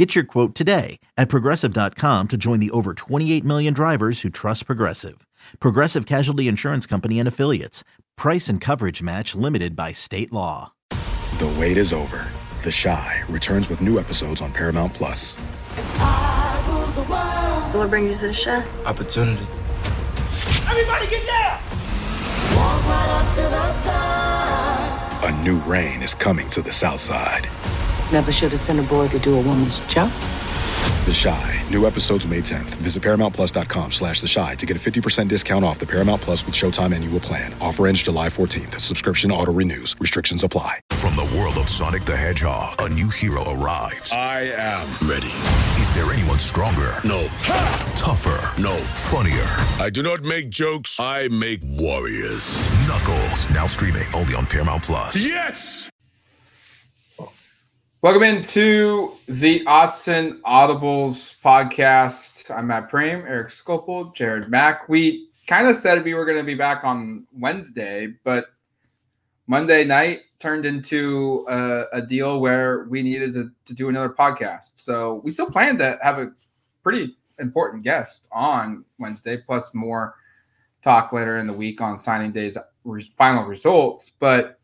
Get your quote today at progressive.com to join the over 28 million drivers who trust Progressive. Progressive Casualty Insurance Company and Affiliates. Price and coverage match limited by state law. The wait is over. The Chi returns with new episodes on Paramount Plus. What brings you to the show? Opportunity. Everybody get down! A new reign is coming to the South Side. Never should have sent a boy to do a woman's job. The Chi. New episodes May 10th. Visit ParamountPlus.com slash The Chi to get a 50% discount off the Paramount Plus with Showtime annual plan. Offer ends July 14th. Subscription auto-renews. Restrictions apply. From the world of Sonic the Hedgehog, a new hero arrives. I am ready. Is there anyone stronger? No. Tougher? No. Funnier? I do not make jokes. I make warriors. Knuckles, now streaming only on Paramount Plus. Yes! Welcome into the Autzen Audibles podcast. I'm Matt Prehm, Eric Skopil, Jared Mack. We kind of said we were going to be back on Wednesday, but Monday night turned into a, a deal where we needed to, to, do another podcast. So we still plan to have a pretty important guest on Wednesday, plus more talk later in the week on signing day's re- final results. But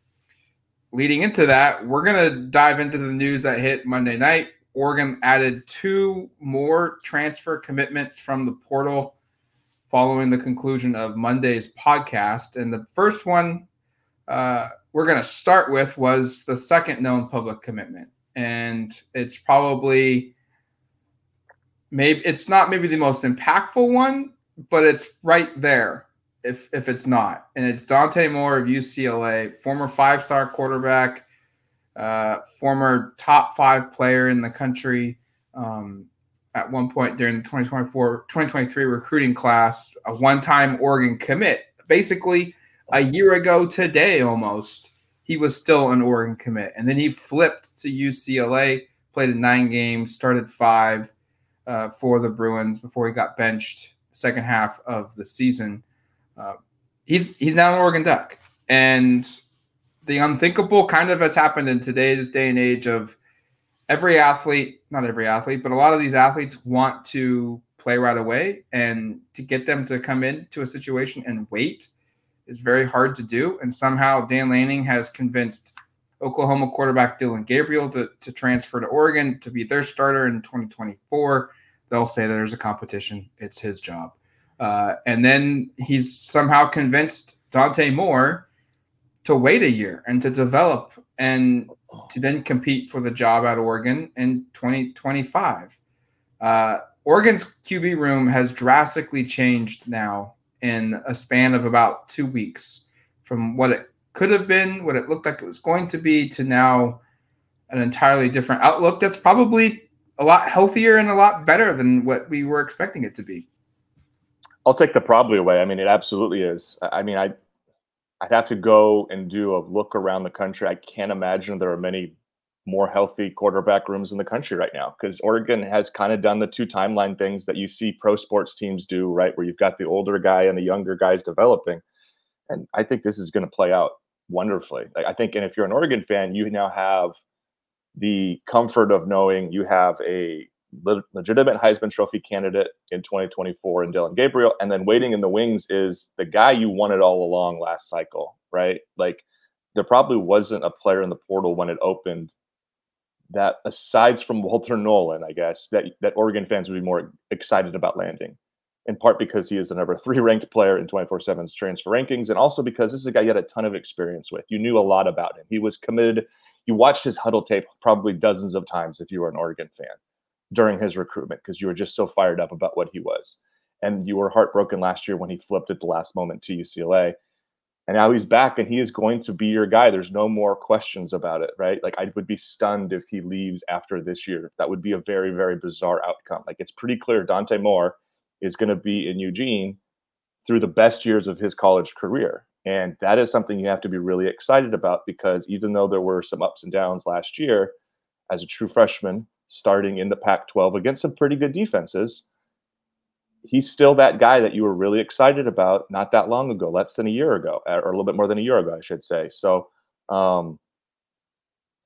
leading into that, we're going to dive into the news that hit Monday night. Oregon added two more transfer commitments from the portal following the conclusion of Monday's podcast. And the first one uh, we're going to start with was the second known public commitment. And it's probably maybe it's not maybe the most impactful one, but it's right there if if it's not. And it's Dante Moore of UCLA, former five star quarterback, uh, former top five player in the country. Um, at one point during the 2024 2023 recruiting class, a one time Oregon commit. Basically, a year ago today almost, he was still an Oregon commit. And then he flipped to UCLA, played in nine games, started five uh, for the Bruins before he got benched second half of the season. Uh, he's he's now an Oregon Duck, and the unthinkable kind of has happened in today's day and age of every athlete, not every athlete, but a lot of these athletes want to play right away, and to get them to come into a situation and wait is very hard to do. And somehow Dan Lanning has convinced Oklahoma quarterback Dillon Gabriel to, to transfer to Oregon to be their starter in 2024. They'll say there's a competition. It's his job. Uh, and then he's somehow convinced Dante Moore to wait a year and to develop and to then compete for the job at Oregon in 2025. Uh, Oregon's QB room has drastically changed now in a span of about two weeks from what it could have been, what it looked like it was going to be, to now an entirely different outlook that's probably a lot healthier and a lot better than what we were expecting it to be. I'll take the probably away. I mean, it absolutely is. I mean, I I'd have to go and do a look around the country. I can't imagine there are many more healthy quarterback rooms in the country right now because Oregon has kind of done the two timeline things that you see pro sports teams do, right? Where you've got the older guy and the younger guys developing. And I think this is going to play out wonderfully. Like I think, and if you're an Oregon fan, you now have the comfort of knowing you have a legitimate Heisman Trophy candidate in 2024 in Dillon Gabriel, and then waiting in the wings is the guy you wanted all along last cycle, right? Like there probably wasn't a player in the portal when it opened that, aside from Walter Nolen, I guess that that Oregon fans would be more excited about landing. In part because he is the number three ranked player in 24/7's transfer rankings, and also because this is a guy you had a ton of experience with. You knew a lot about him. He was committed. You watched his Hudl tape probably dozens of times if you were an Oregon fan during his recruitment because you were just so fired up about what he was. And you were heartbroken last year when he flipped at the last moment to UCLA. And now he's back and he is going to be your guy. There's no more questions about it, right? Like I would be stunned if he leaves after this year. That would be a very, very bizarre outcome. Like it's pretty clear Dante Moore is going to be in Eugene through the best years of his college career. And that is something you have to be really excited about because even though there were some ups and downs last year, as a true freshman starting in the Pac 12 against some pretty good defenses, he's still that guy that you were really excited about not that long ago, less than a year ago, or a little bit more than a year ago, I should say. So, um,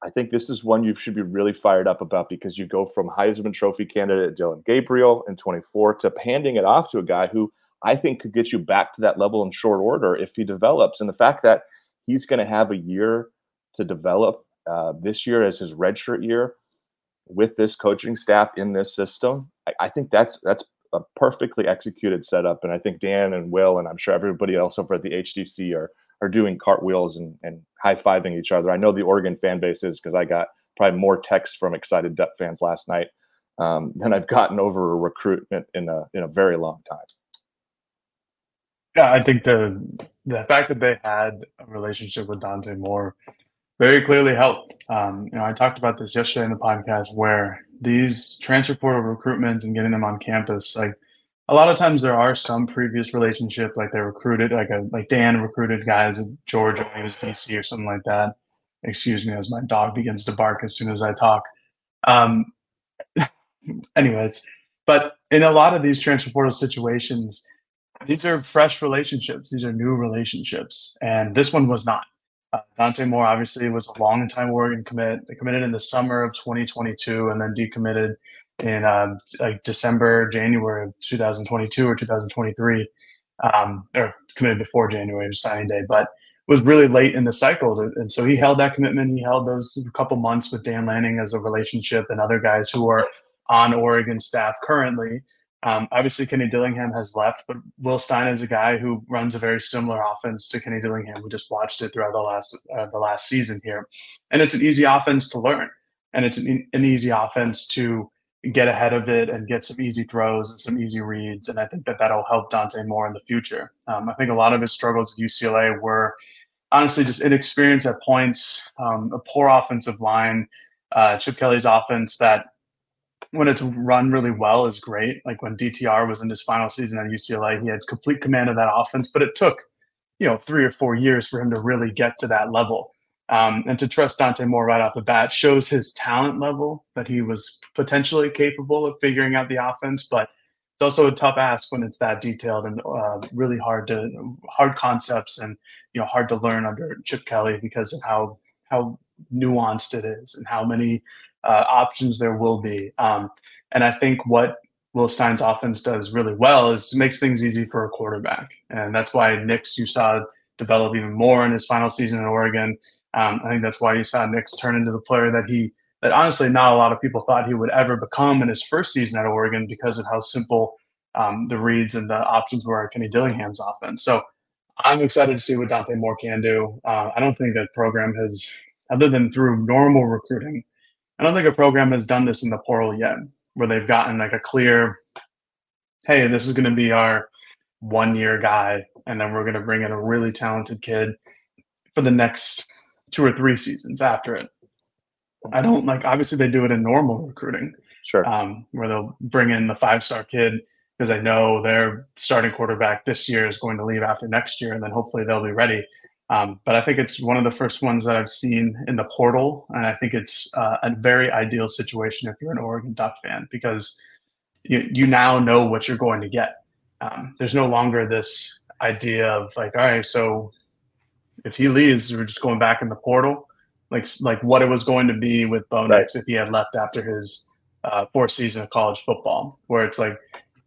I think this is one you should be really fired up about because you go from Heisman Trophy candidate Dillon Gabriel in 24 to handing it off to a guy who I think could get you back to that level in short order if he develops. And the fact that he's going to have a year to develop uh, this year as his redshirt year with this coaching staff in this system, I, I think that's that's a perfectly executed setup. And I think Dan and Will and I'm sure everybody else over at the HDC are are doing cartwheels and, and high fiving each other. I know the Oregon fan base is because I got probably more texts from excited Duck fans last night um, than I've gotten over a recruitment in a in a very long time. Yeah, I think the the fact that they had a relationship with Dante Moore very clearly helped. Um, you know, I talked about this yesterday in the podcast where these transfer portal recruitments and getting them on campus, like a lot of times there are some previous relationship, like they recruited, like a like Dan recruited guys at Georgia when he was DC or something like that. Excuse me, as my dog begins to bark as soon as I talk. Um, anyways, but in a lot of these transfer portal situations, these are fresh relationships. These are new relationships, and this one was not. Uh, Dante Moore obviously was a long time Oregon commit. Committed in the summer of 2022 and then decommitted in uh, like December, January of 2022 or 2023, um, or committed before January of signing day, but was really late in the cycle. To, and so he held that commitment. He held those couple months with Dan Lanning as a relationship and other guys who are on Oregon staff currently. Um, obviously, Kenny Dillingham has left, but Will Stein is a guy who runs a very similar offense to Kenny Dillingham. We just watched it throughout the last uh, the last season here, and it's an easy offense to learn, and it's an, an easy offense to get ahead of it and get some easy throws and some easy reads. And I think that that'll help Dante Moore in the future. Um, I think a lot of his struggles at UCLA were honestly just inexperience at points, um, a poor offensive line, uh, Chip Kelly's offense that when it's run really well is great. Like when DTR was in his final season at UCLA, he had complete command of that offense, but it took, you know, three or four years for him to really get to that level. Um, and to trust Dante Moore right off the bat shows his talent level that he was potentially capable of figuring out the offense, but it's also a tough ask when it's that detailed and uh, really hard to hard concepts and you know hard to learn under Chip Kelly because of how how nuanced it is and how many uh, options there will be. Um, and I think what Will Stein's offense does really well is makes things easy for a quarterback, and that's why Nix you saw develop even more in his final season in Oregon. Um, I think that's why you saw Nix turn into the player that he that honestly not a lot of people thought he would ever become in his first season at Oregon because of how simple um, the reads and the options were at Kenny Dillingham's offense. So I'm excited to see what Dante Moore can do. Uh, I don't think that program has, other than through normal recruiting, I don't think a program has done this in the portal yet, where they've gotten like a clear, hey, this is going to be our one year guy, and then we're going to bring in a really talented kid for the next two or three seasons after it. I don't like, obviously, they do it in normal recruiting, Sure. um, where they'll bring in the five star kid because they know their starting quarterback this year is going to leave after next year, and then hopefully they'll be ready. Um, but I think it's one of the first ones that I've seen in the portal, and I think it's uh, a very ideal situation if you're an Oregon Duck fan because you, you now know what you're going to get. Um, there's no longer this idea of like, all right, so if he leaves, we're just going back in the portal, like like what it was going to be with Bo Nix if he had left after his uh, fourth season of college football, where it's like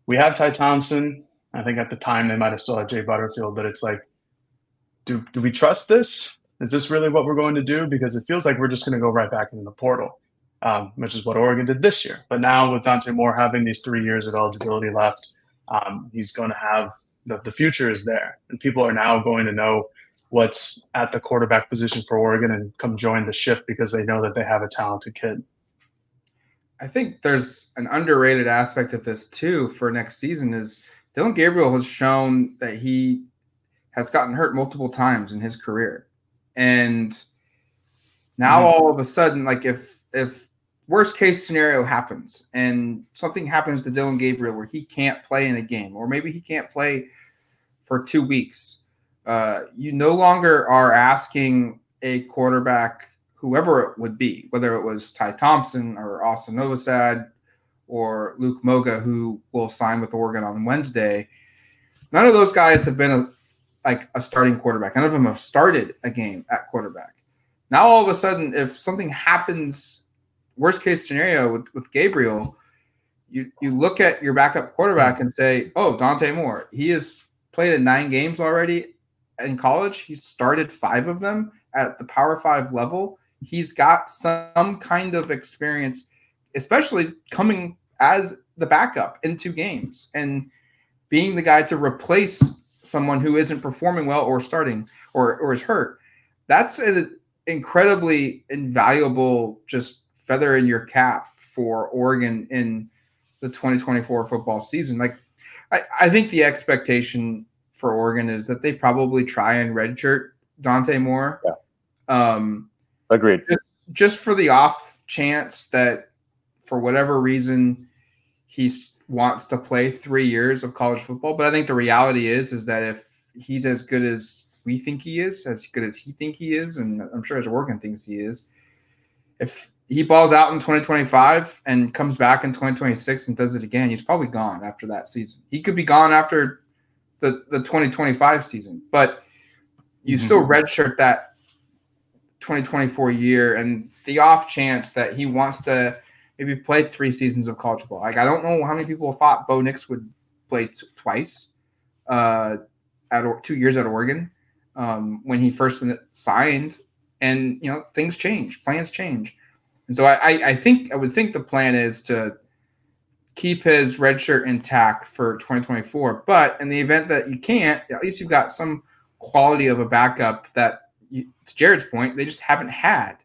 we have Ty Thompson. I think at the time they might have still had Jay Butterfield, but it's like do do we trust this? Is this really what we're going to do? Because it feels like we're just going to go right back into the portal, um, which is what Oregon did this year. But now with Dante Moore having these three years of eligibility left, um, he's going to have the, the future is there, and people are now going to know what's at the quarterback position for Oregon and come join the ship because they know that they have a talented kid. I think there's an underrated aspect of this too for next season is Dillon Gabriel has shown that he has gotten hurt multiple times in his career. And now mm-hmm. all of a sudden, like if if worst case scenario happens and something happens to Dillon Gabriel where he can't play in a game, or maybe he can't play for two weeks, Uh, you no longer are asking a quarterback, whoever it would be, whether it was Ty Thompson or Austin Novosad or Luke Moga, who will sign with Oregon on Wednesday. None of those guys have been a, like a starting quarterback. None of them have started a game at quarterback. Now all of a sudden, if something happens, worst case scenario with, with Gabriel, you you look at your backup quarterback and say, "Oh, Dante Moore, he has played in nine games already in college. He's started five of them at the Power Five level. He's got some kind of experience, especially coming as the backup in two games and being the guy to replace someone who isn't performing well or starting or or is hurt. That's an incredibly invaluable just feather in your cap for Oregon in the 2024 football season. Like, I, I think the expectation for Oregon is that they probably try and redshirt Dante Moore. Yeah. Um, Agreed. Just, just for the off chance that, for whatever reason, he wants to play three years of college football. But I think the reality is, is that if he's as good as we think he is, as good as he think he is, and I'm sure as Oregon thinks he is, if he balls out in 2025 and comes back in 2026 and does it again, he's probably gone after that season. He could be gone after the, the 2025 season, but you mm-hmm. still redshirt that 2024 year and the off chance that he wants to maybe play three seasons of college football. Like I don't know how many people thought Bo Nix would play t- twice uh, at two years at Oregon um, when he first signed, and you know things change, plans change. And so I, I think I would think the plan is to keep his red shirt intact for 2024. But in the event that you can't, at least you've got some quality of a backup that, to Jared's point, they just haven't had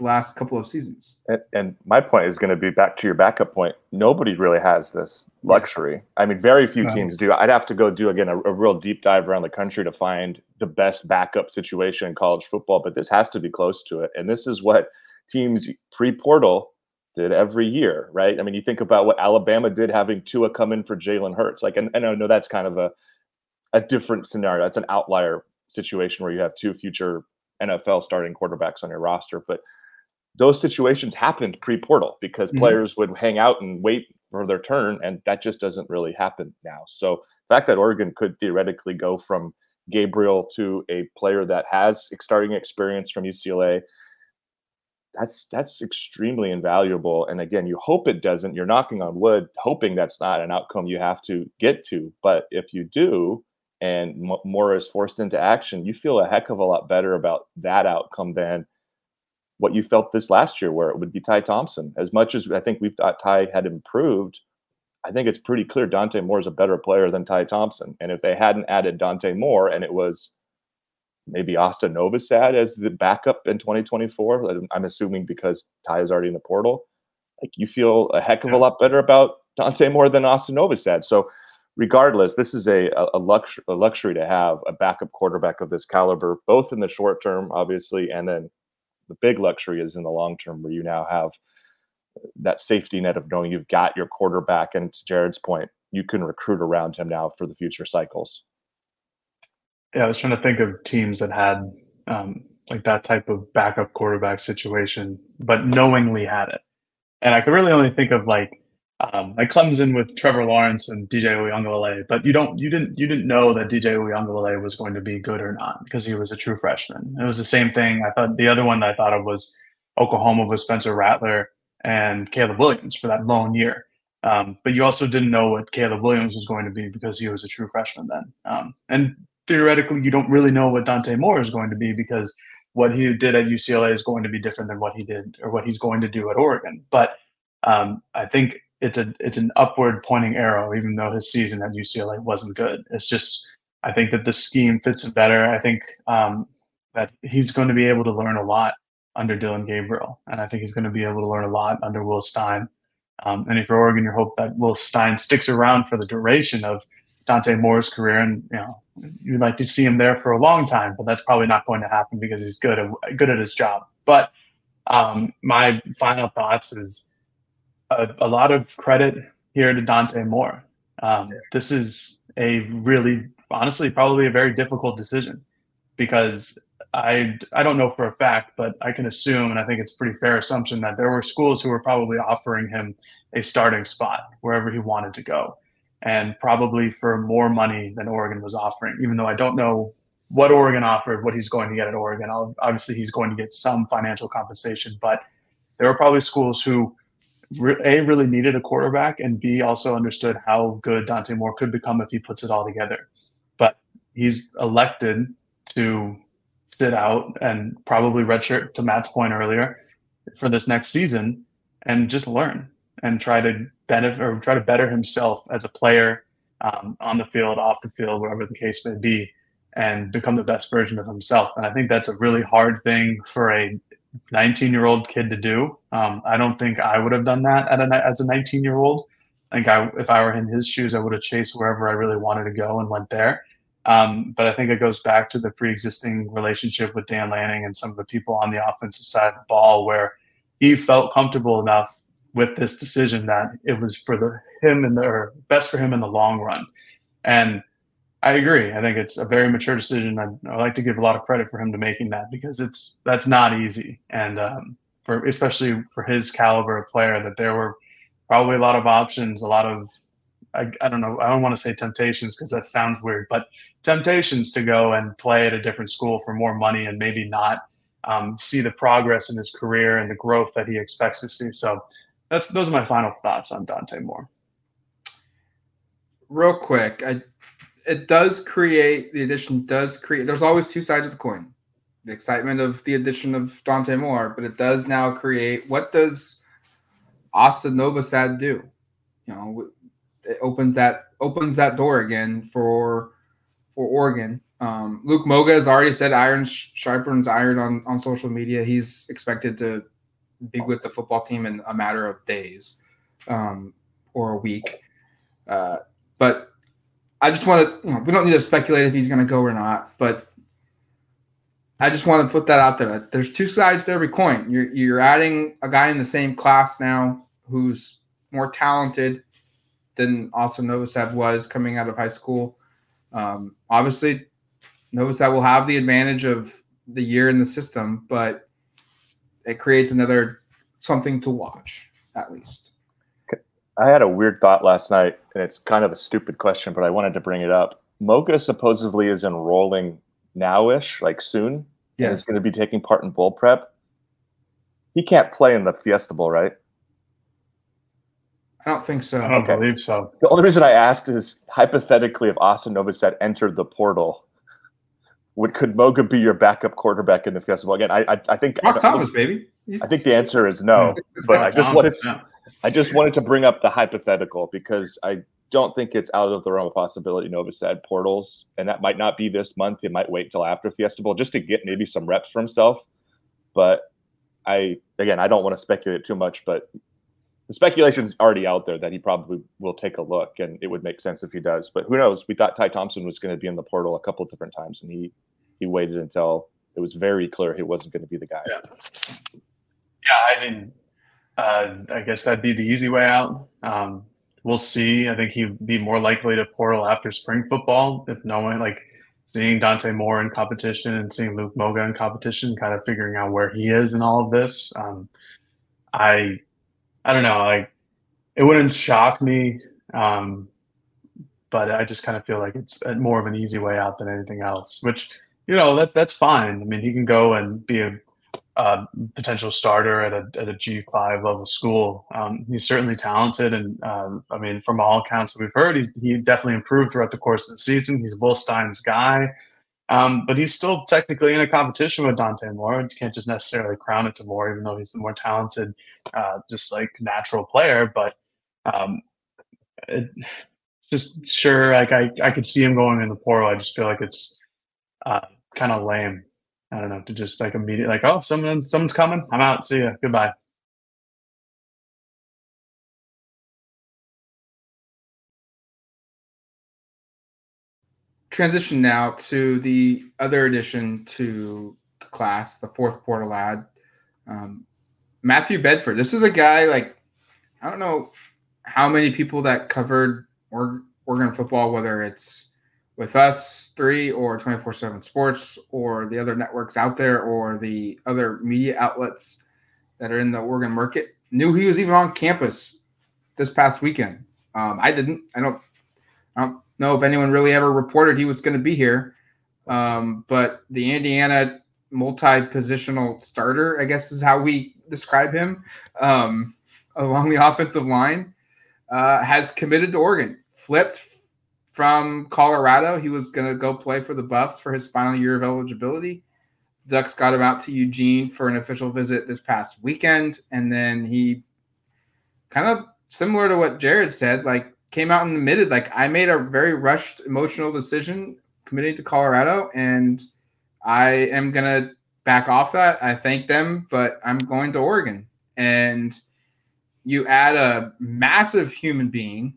the last couple of seasons. And, and my point is going to be back to your backup point. Nobody really has this luxury. I mean, very few no. teams do. I'd have to go do again a, a real deep dive around the country to find the best backup situation in college football. But this has to be close to it, and this is what teams pre-portal did every year, right? I mean, you think about what Alabama did having Tua come in for Jalen Hurts. Like, and, and I know that's kind of a a different scenario. That's an outlier situation where you have two future NFL starting quarterbacks on your roster, but those situations happened pre-portal because mm-hmm. players would hang out and wait for their turn, and that just doesn't really happen now. So the fact that Oregon could theoretically go from Gabriel to a player that has starting experience from UCLA that's that's extremely invaluable and again you hope it doesn't you're knocking on wood hoping that's not an outcome you have to get to but if you do and M- Moore is forced into action you feel a heck of a lot better about that outcome than what you felt this last year where it would be Ty Thompson as much as I think we thought Ty had improved I think it's pretty clear Dante Moore is a better player than Ty Thompson and if they hadn't added Dante Moore and it was maybe Austin Novosad as the backup in 2024. I'm assuming because Ty is already in the portal. Like you feel a heck of a lot better about Dante Moore than Austin Novosad. So regardless, this is a, a, luxury, a luxury to have a backup quarterback of this caliber, both in the short term, obviously, and then the big luxury is in the long term where you now have that safety net of knowing you've got your quarterback. And to Jared's point, you can recruit around him now for the future cycles. Yeah, I was trying to think of teams that had um, like that type of backup quarterback situation, but knowingly had it. And I could really only think of like um, like Clemson with Trevor Lawrence and DJ Uiagalelei, but you don't you didn't you didn't know that DJ Uiagalelei was going to be good or not because he was a true freshman. It was the same thing. I thought the other one I thought of was Oklahoma with Spencer Rattler and Caleb Williams for that lone year. Um, but you also didn't know what Caleb Williams was going to be because he was a true freshman then. Um, and theoretically you don't really know what Dante Moore is going to be because what he did at UCLA is going to be different than what he did or what he's going to do at Oregon. But um, I think it's a it's an upward pointing arrow, even though his season at UCLA wasn't good. It's just I think that the scheme fits him better. I think um, that he's going to be able to learn a lot under Dillon Gabriel, and I think he's going to be able to learn a lot under Will Stein. Um, and if you're Oregon, you hope that Will Stein sticks around for the duration of Dante Moore's career, and you know you'd like to see him there for a long time, but that's probably not going to happen because he's good at good at his job. But um, my final thoughts is a, a, lot of credit here to Dante Moore. Um, this is a really honestly probably a very difficult decision because I I don't know for a fact, but I can assume, and I think it's a pretty fair assumption that there were schools who were probably offering him a starting spot wherever he wanted to go, and probably for more money than Oregon was offering. Even though I don't know what Oregon offered, what he's going to get at Oregon, obviously he's going to get some financial compensation, but there were probably schools who a really needed a quarterback and b also understood how good dante moore could become if he puts it all together but he's elected to sit out and probably redshirt to Matt's point earlier for this next season and just learn and try to benefit or try to better himself as a player um, on the field, off the field, whatever the case may be, and become the best version of himself. And I think that's a really hard thing for a 19 year old kid to do. Um, I don't think I would have done that a, as a 19 year old. I think I, if I were in his shoes, I would have chased wherever I really wanted to go and went there. Um, but I think it goes back to the pre-existing relationship with Dan Lanning and some of the people on the offensive side of the ball, where he felt comfortable enough with this decision that it was for the him and the best for him in the long run. And I agree. I think it's a very mature decision. I, I like to give a lot of credit for him to making that because it's that's not easy, and um, for especially for his caliber of player, that there were probably a lot of options, a lot of I, I don't know, I don't want to say temptations because that sounds weird, but temptations to go and play at a different school for more money and maybe not um, see the progress in his career and the growth that he expects to see. So that's those are my final thoughts on Dante Moore. Real quick, I, it does create the addition does create. There's always two sides of the coin. The excitement of the addition of Dante Moore, but it does now create. What does Austin Novosad do? You know, it opens that opens that door again for for Oregon. Um, Luke Moga has already said iron sharpens iron on on social media. He's expected to be with the football team in a matter of days um, or a week. Uh, but I just want to, you know, we don't need to speculate if he's going to go or not, but I just want to put that out there. There's two sides to every coin. You're, you're adding a guy in the same class now who's more talented than also Novosad was coming out of high school. Um, obviously, Novosad will have the advantage of the year in the system, but it creates another something to watch at least. I had a weird thought last night, and it's kind of a stupid question, but I wanted to bring it up. Moga supposedly is enrolling nowish, like soon. Yeah, he's going to be taking part in bowl prep. He can't play in the Fiesta Bowl, right? I don't think so. I don't okay. believe so. The only reason I asked is hypothetically, if Austin Novosad entered the portal, would could Moga be your backup quarterback in the Fiesta Bowl again? I I, I think Mark I Thomas, baby. I think the answer is no. But I just wanted to, I just wanted to bring up the hypothetical because I don't think it's out of the realm of possibility. Novosad portals, and that might not be this month. It might wait till after Fiesta Bowl just to get maybe some reps for himself. But I again, I don't want to speculate too much, but the speculation is already out there that he probably will take a look, and it would make sense if he does. But who knows? We thought Ty Thompson was going to be in the portal a couple different times, and he he waited until it was very clear he wasn't going to be the guy. Yeah, yeah. I mean, uh, I guess that'd be the easy way out. Um, we'll see. I think he'd be more likely to portal after spring football if no one like seeing Dante Moore in competition and seeing Luke Moga in competition, kind of figuring out where he is in all of this. Um, I I don't know, like it wouldn't shock me, um, but I just kind of feel like it's more of an easy way out than anything else. Which you know that that's fine. I mean, he can go and be a, a potential starter at a at a G five level school. Um, he's certainly talented, and um, I mean, from all accounts that we've heard, he, he definitely improved throughout the course of the season. He's Will Stein's guy. Um, but he's still technically in a competition with Dante Moore. You can't just necessarily crown it to Moore, even though he's the more talented, uh, just like natural player. But um, it, just sure, like I, I could see him going in the portal. I just feel like it's uh, kind of lame. I don't know to just like immediately like, oh, someone, someone's coming. I'm out. See ya. Goodbye. transition now to the other addition to the class, the fourth portal ad, um, Matthew Bedford. This is a guy like I don't know how many people that covered Oregon football, whether it's with us three or 24 7 sports or the other networks out there or the other media outlets that are in the Oregon market knew he was even on campus this past weekend. Um, I didn't. I don't. I don't know if anyone really ever reported he was going to be here. Um, but the Indiana multi-positional starter, I guess is how we describe him, um, along the offensive line, uh, has committed to Oregon. Flipped from Colorado. He was going to go play for the Buffs for his final year of eligibility. Ducks got him out to Eugene for an official visit this past weekend, and then he kind of similar to what Jared said, like came out and admitted, like I made a very rushed emotional decision committing to Colorado, and I am gonna back off that. I thank them, but I'm going to Oregon. And you add a massive human being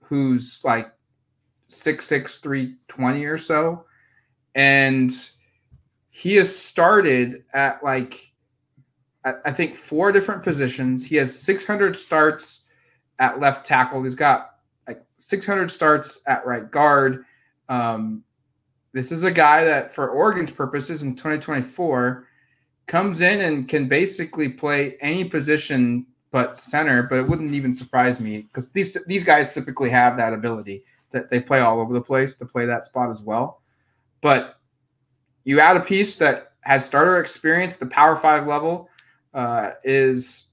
who's like six six three twenty or so, and he has started at like I think four different positions. He has 600 starts at left tackle. He's got like 600 starts at right guard. Um, this is a guy that, for Oregon's purposes in 2024, comes in and can basically play any position but center. But it wouldn't even surprise me because these these guys typically have that ability that they play all over the place to play that spot as well. But you add a piece that has starter experience the Power Five level, uh, is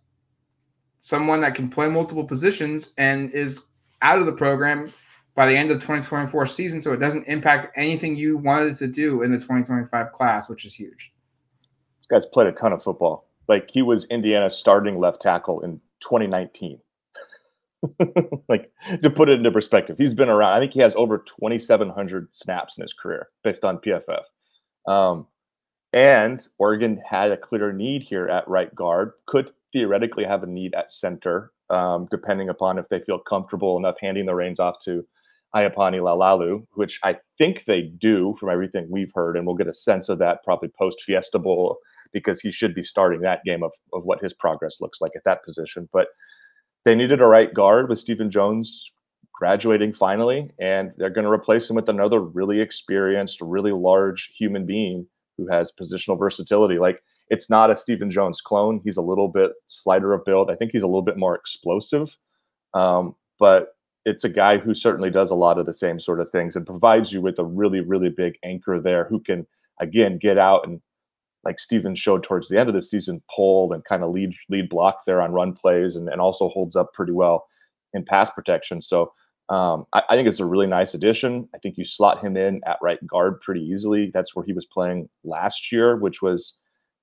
someone that can play multiple positions and is out of the program by the end of 2024 season, so it doesn't impact anything you wanted to do in the 2025 class, which is huge. This guy's played a ton of football. Like he was Indiana's starting left tackle in 2019. like to put it into perspective, he's been around. I think he has over 2,700 snaps in his career based on PFF. Um, and Oregon had a clear need here at right guard, could theoretically have a need at center, um, depending upon if they feel comfortable enough handing the reins off to Iapani Laloulu, which I think they do from everything we've heard. And we'll get a sense of that probably post Fiesta Bowl because he should be starting that game of, of what his progress looks like at that position. But they needed a right guard with Steven Jones graduating finally, and they're going to replace him with another really experienced, really large human being who has positional versatility. Like it's not a Steven Jones clone. He's a little bit slighter of build. I think he's a little bit more explosive, um, but it's a guy who certainly does a lot of the same sort of things and provides you with a really, really big anchor there who can again get out and like Steven showed towards the end of the season, pull and kind of lead lead block there on run plays and, and also holds up pretty well in pass protection. So um, I, I, think it's a really nice addition. I think you slot him in at right guard pretty easily. That's where he was playing last year, which was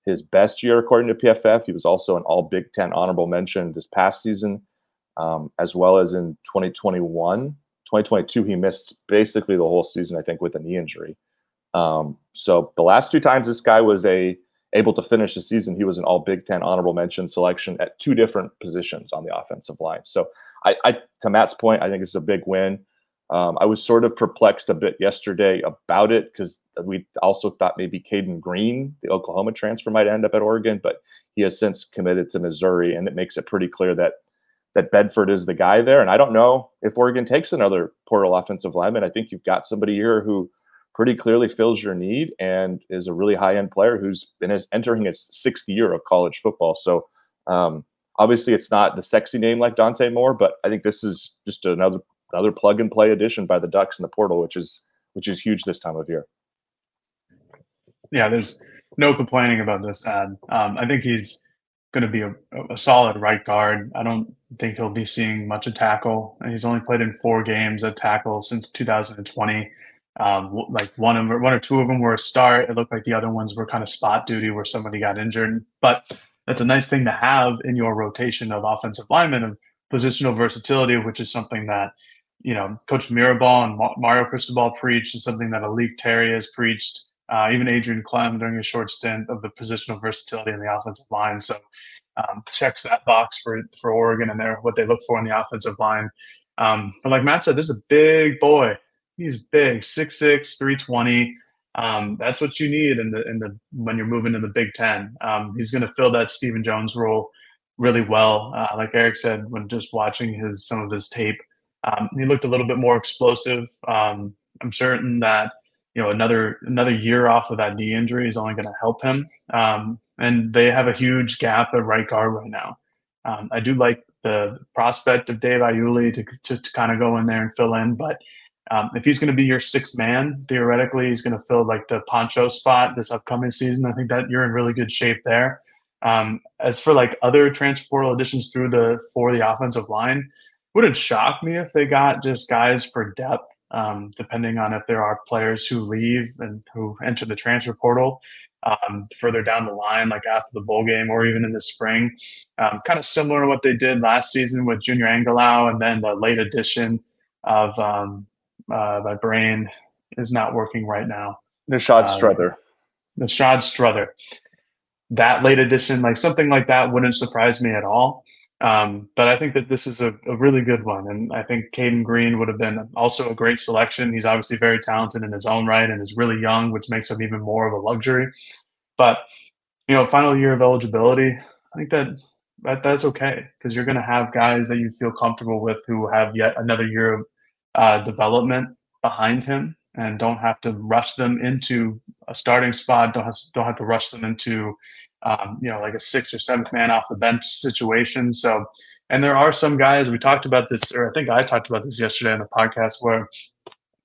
his best year according to PFF. He was also an All Big Ten honorable mention this past season, um, as well as in 2021. 2022, he missed basically the whole season, I think, with a knee injury. Um, so the last two times this guy was a able to finish the season, he was an All Big Ten honorable mention selection at two different positions on the offensive line. So I, I to Matt's point, I think it's a big win. Um, I was sort of perplexed a bit yesterday about it because we also thought maybe Cayden Green, the Oklahoma transfer, might end up at Oregon, but he has since committed to Missouri, and it makes it pretty clear that that Bedford is the guy there. And I don't know if Oregon takes another portal offensive lineman. I think you've got somebody here who pretty clearly fills your need and is a really high end player who's been entering his sixth year of college football. So um, Obviously, it's not the sexy name like Dante Moore, but I think this is just another another plug and play addition by the Ducks in the portal, which is which is huge this time of year. Yeah, there's no complaining about this ad. Um, I think he's going to be a, a, solid right guard. I don't think he'll be seeing much of tackle. He's only played in four games at tackle since 2020. Um, like one of one or two of them were a start. It looked like the other ones were kind of spot duty where somebody got injured. But that's a nice thing to have in your rotation of offensive linemen of positional versatility, which is something that you know Coach Mirabal and Mario Cristobal preached, and something that A'lique Terry has preached. Uh, even Adrian Klemm during a short stint of the positional versatility in the offensive line. So um, checks that box for for Oregon and their what they look for in the offensive line. Um, but like Matt said, this is a big boy. He's big, 6'6", 320. Um, that's what you need in the in the when you're moving to the Big Ten. Um, he's going to fill that Steven Jones role really well. Uh, like Eric said, when just watching his some of his tape, um, he looked a little bit more explosive. Um, I'm certain that you know another another year off of that knee injury is only going to help him. Um, and they have a huge gap at right guard right now. Um, I do like the prospect of Dave Iuli to, to, to kind of go in there and fill in, but um, if he's going to be your sixth man, theoretically, he's going to fill like the poncho spot this upcoming season. I think that you're in really good shape there. Um, as for like other transfer portal additions through the for the offensive line, wouldn't shock me if they got just guys for depth, um, depending on if there are players who leave and who enter the transfer portal um, further down the line, like after the bowl game or even in the spring. Um, kind of similar to what they did last season with Junior Angilau and then the late addition of um, uh, my brain is not working right now. Nishad uh, Strother. Nishad Strother. That late addition, like something like that, wouldn't surprise me at all. Um, but I think that this is a, a, really good one. And I think Cayden Green would have been also a great selection. He's obviously very talented in his own right and is really young, which makes him even more of a luxury. But, you know, final year of eligibility, I think that, that that's okay because you're going to have guys that you feel comfortable with who have yet another year of uh, development behind him and don't have to rush them into a starting spot, don't have, don't have to rush them into um, you know, like a sixth or seventh man off the bench situation. So, and there are some guys we talked about this, or I think I talked about this yesterday on the podcast, where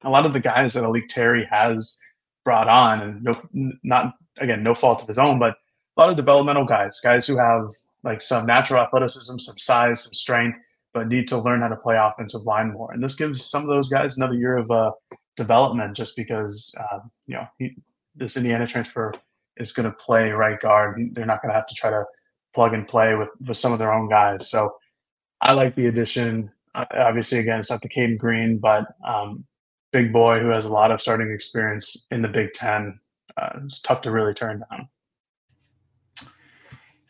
a lot of the guys that A'lique Terry has brought on, and no, not again, no fault of his own, but a lot of developmental guys, guys who have like some natural athleticism, some size, some strength, but need to learn how to play offensive line more. And this gives some of those guys another year of uh, development, just because uh, you know he, this Indiana transfer is going to play right guard. They're not going to have to try to plug and play with, with some of their own guys. So I like the addition. Uh, obviously, again, it's not the Cayden Green, but um, big boy who has a lot of starting experience in the Big Ten. Uh, it's tough to really turn down.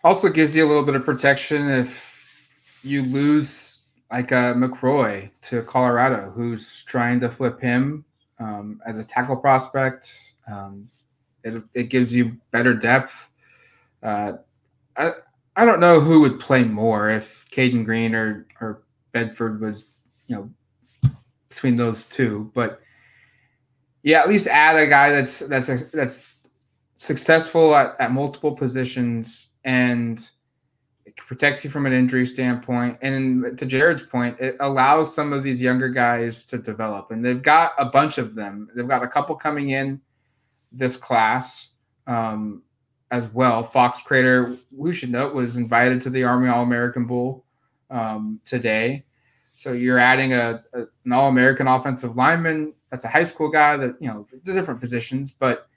Also gives you a little bit of protection if you lose like uh, to Colorado, who's trying to flip him um, as a tackle prospect. Um, it, it gives you better depth. Uh, I I don't know who would play more if Cayden Green or or Bedford was you know between those two, but yeah, at least add a guy that's that's that's successful at, at multiple positions and it protects you from an injury standpoint. And to Jared's point, it allows some of these younger guys to develop, and they've got a bunch of them. They've got a couple coming in this class um, as well. Fox Crader, we should note, was invited to the Army All American Bowl um, today. So you're adding a, a, an All American offensive lineman. That's a high school guy that you know different positions, but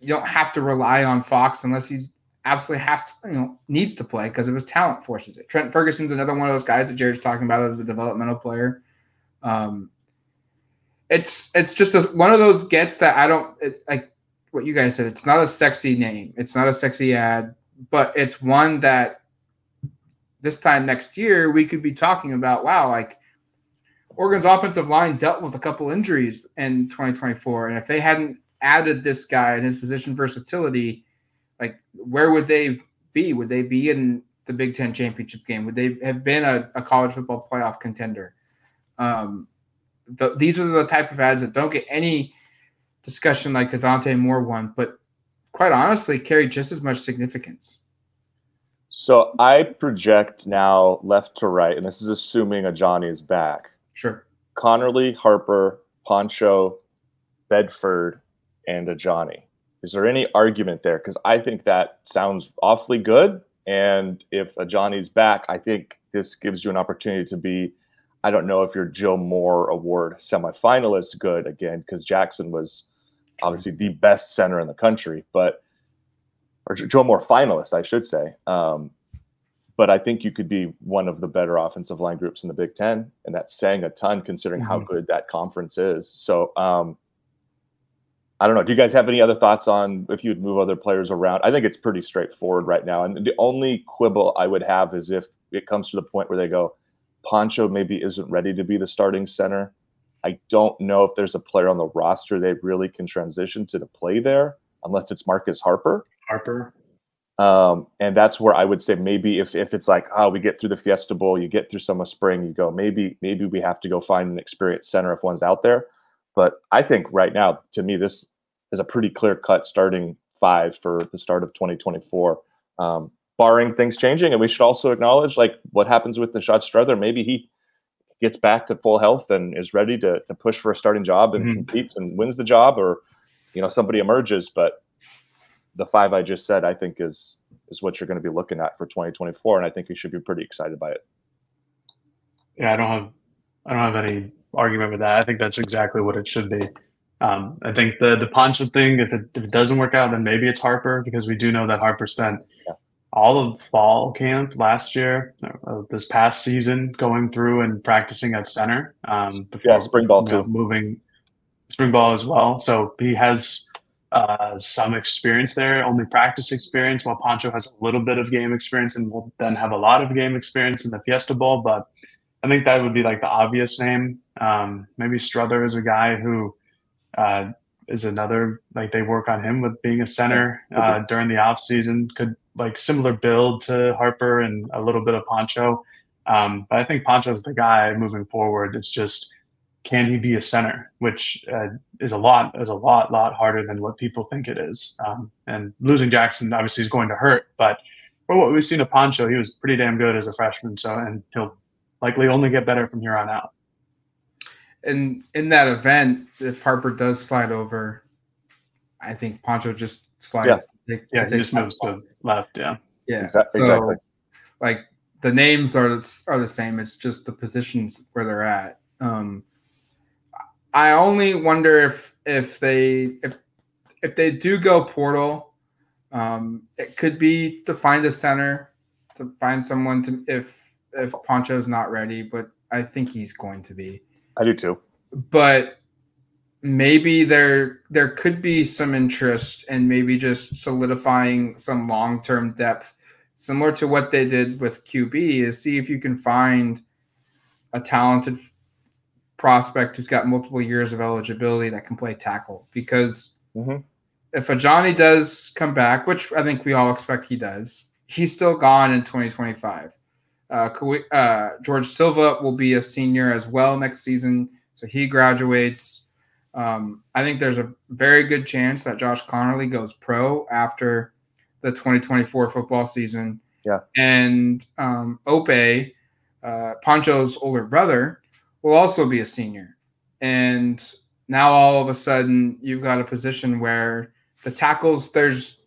you don't have to rely on Fox unless he absolutely has to, you know, needs to play because of his talent forces it. Trent Ferguson's another one of those guys that Jared's talking about as a developmental player. Um, it's it's just a, one of those gets that I don't it, like what you guys said. It's not a sexy name. It's not a sexy ad, but it's one that this time next year we could be talking about. Wow, like Oregon's offensive line dealt with a couple injuries in 2024, and if they hadn't added this guy and his position versatility, like where would they be? Would they be in the Big Ten championship game? Would they have been a, a college football playoff contender? Um, the, these are the type of ads that don't get any discussion like the Dante Moore one, but quite honestly carry just as much significance. So I project now left to right, and this is assuming Ajani is back. Sure. Conerly, Harper, Poncho, Bedford, and Ajani. Is there any argument there? Because I think that sounds awfully good. And if Johnny's back, I think this gives you an opportunity to be I don't know if you're Joe Moore Award semifinalist good again because Jackson was obviously the best center in the country, but or Joe Moore finalist, I should say. Um, but I think you could be one of the better offensive line groups in the Big Ten, and that's saying a ton considering mm-hmm. how good that conference is. So um, I don't know. Do you guys have any other thoughts on if you'd move other players around? I think it's pretty straightforward right now, and the only quibble I would have is if it comes to the point where they go Poncho maybe isn't ready to be the starting center. I don't know if there's a player on the roster they really can transition to to play there, unless it's Marcus Harper. Harper. Um, and that's where I would say maybe if, if it's like, oh, we get through the Fiesta Bowl, you get through some of spring, you go, maybe maybe we have to go find an experienced center if one's out there. But I think right now, to me, this is a pretty clear cut starting five for the start of 2024. Um, barring things changing, and we should also acknowledge like what happens with Nishad Strother. Maybe he gets back to full health and is ready to, to push for a starting job and mm-hmm. competes and wins the job, or you know somebody emerges. But the five I just said, I think is is what you're going to be looking at for 2024, and I think you should be pretty excited by it. Yeah, I don't have I don't have any argument with that. I think that's exactly what it should be. Um, I think the the Poncho thing, if it, if it doesn't work out, then maybe it's Harper because we do know that Harper spent yeah. all of fall camp last year, uh, this past season, going through and practicing at center. Um, before, yeah, spring ball too, know, moving spring ball as well. So he has uh, some experience there, only practice experience, while Poncho has a little bit of game experience and will then have a lot of game experience in the Fiesta Bowl. But I think that would be like the obvious name. Um, maybe Strother is a guy who uh, is another like they work on him with being a center uh, during the off season. Could like similar build to Harper and a little bit of Poncho. Um, but I think Poncho is the guy moving forward. It's just can he be a center, which uh, is a lot is a lot lot harder than what people think it is. Um, and losing Jackson obviously is going to hurt, but for what we've seen of Poncho, he was pretty damn good as a freshman. So and he'll likely only get better from here on out. And in that event, if Harper does slide over, I think Poncho just slides. Yeah, take, yeah, he just moves to left. Yeah, yeah, exactly. So, like the names are are the same. It's just the positions where they're at. Um, I only wonder if if they if if they do go portal, um, it could be to find a center, to find someone to if if Poncho's not ready, but I think he's going to be. I do too. But maybe there there could be some interest in maybe just solidifying some long term depth, similar to what they did with QB, is see if you can find a talented prospect who's got multiple years of eligibility that can play tackle. Because mm-hmm. if Ajani does come back, which I think we all expect he does, he's still gone in 2025. Uh, uh, George Silva will be a senior as well next season, so he graduates. Um, I think there's a very good chance that Josh Conerly goes pro after the 2024 football season. Yeah. And um, Ope, uh, Poncho's older brother, will also be a senior. And now all of a sudden you've got a position where the tackles, there's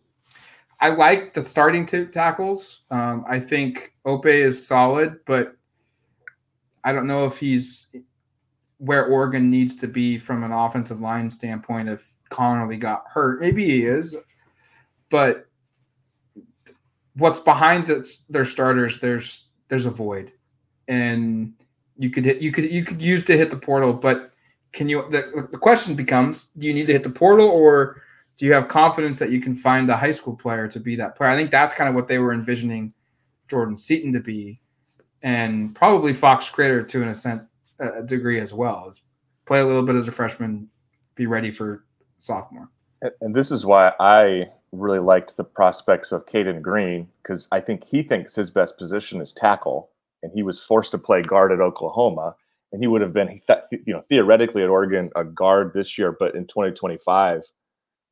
I like the starting two tackles. Um, I think Ope is solid, but I don't know if he's where Oregon needs to be from an offensive line standpoint. If Conerly got hurt, maybe he is, but what's behind the, their starters? There's there's a void, and you could hit you could you could use to hit the portal, but can you? The, the question becomes: Do you need to hit the portal or do you have confidence that you can find a high school player to be that player? I think that's kind of what they were envisioning Jordan Seaton to be, and probably Fox Crader to an extent, a uh, degree as well. Is play a little bit as a freshman, be ready for sophomore. And this is why I really liked the prospects of Cayden Green because I think he thinks his best position is tackle, and he was forced to play guard at Oklahoma, and he would have been, you know, theoretically at Oregon a guard this year, but in 2025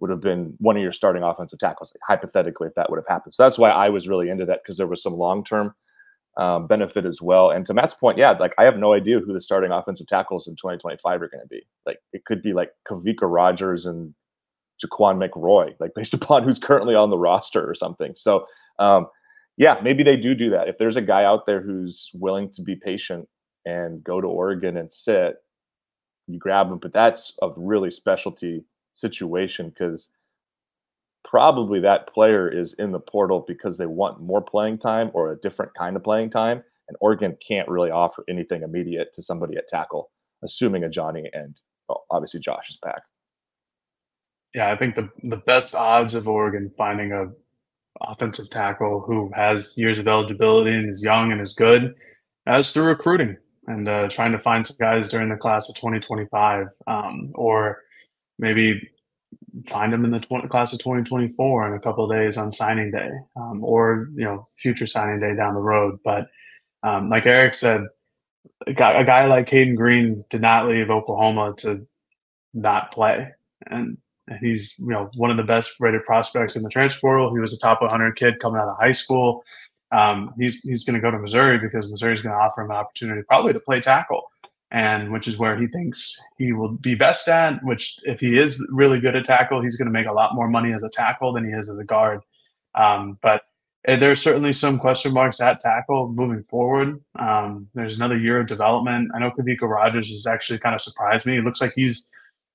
would have been one of your starting offensive tackles, hypothetically, if that would have happened. So that's why I was really into that because there was some long term um, benefit as well. And to Matt's point, yeah, like I have no idea who the starting offensive tackles in 2025 are going to be. Like it could be like Kavika Rogers and Jaquan McRoy, like based upon who's currently on the roster or something. So, um, yeah, maybe they do do that. If there's a guy out there who's willing to be patient and go to Oregon and sit, you grab him. But that's a really specialty situation because probably that player is in the portal because they want more playing time or a different kind of playing time. And Oregon can't really offer anything immediate to somebody at tackle, assuming Ajani and well, obviously Josh is back. Yeah, I think the the best odds of Oregon finding a offensive tackle who has years of eligibility and is young and is good as through recruiting and uh, trying to find some guys during the class of 2025 um, or maybe find them in the 20, class of 2024 in a couple of days on signing day um, or you know future signing day down the road but um, like eric said a guy, a guy like Cayden Green did not leave Oklahoma to not play. And he's you know one of the best rated prospects in the transfer portal. He was a top 100 kid coming out of high school. Um, he's he's going to go to Missouri because Missouri is going to offer him an opportunity probably to play tackle, and which is where he thinks he will be best at. Which if he is really good at tackle, he's going to make a lot more money as a tackle than he is as a guard. Um, but eh, there's certainly some question marks at tackle moving forward. Um, there's another year of development. I know Kavika Rogers has actually kind of surprised me. It looks like he's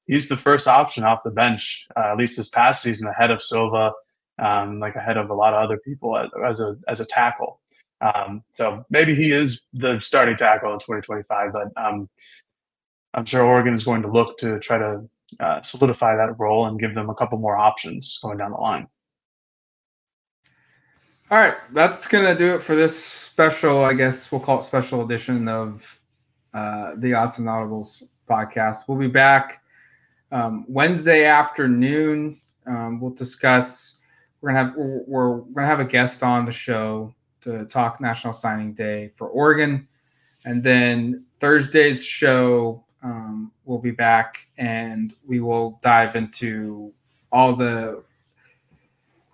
he's the first option off the bench, uh, at least this past season, ahead of Silva, um, like ahead of a lot of other people as a as a tackle. Um, so maybe he is the starting tackle in 2025, but um, I'm sure Oregon is going to look to try to uh, solidify that role and give them a couple more options going down the line. All right, that's gonna do it for this special. I guess we'll call it special edition of uh, the Autzen Audibles podcast. We'll be back um, Wednesday afternoon. Um, we'll discuss. We're gonna have we're, we're gonna have a guest on the show to talk National Signing Day for Oregon, and then Thursday's show um, we'll be back and we will dive into all the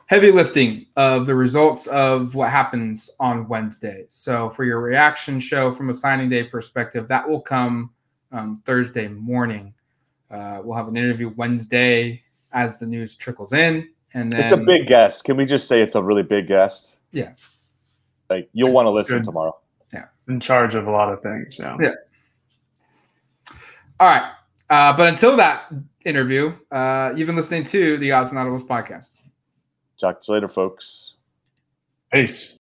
heavy lifting of the results of what happens on Wednesday. So, for your reaction show from a signing day perspective, that will come um, Thursday morning. Uh, we'll have an interview Wednesday as the news trickles in, and then it's a big guest. Can we just say it's a really big guest? Yeah, like you'll want to listen Good. tomorrow. Yeah, in charge of a lot of things. Yeah. Yeah. All right. Uh, but until that interview, uh, you've been listening to the Autzen Audibles podcast. Talk to you later, folks. Peace.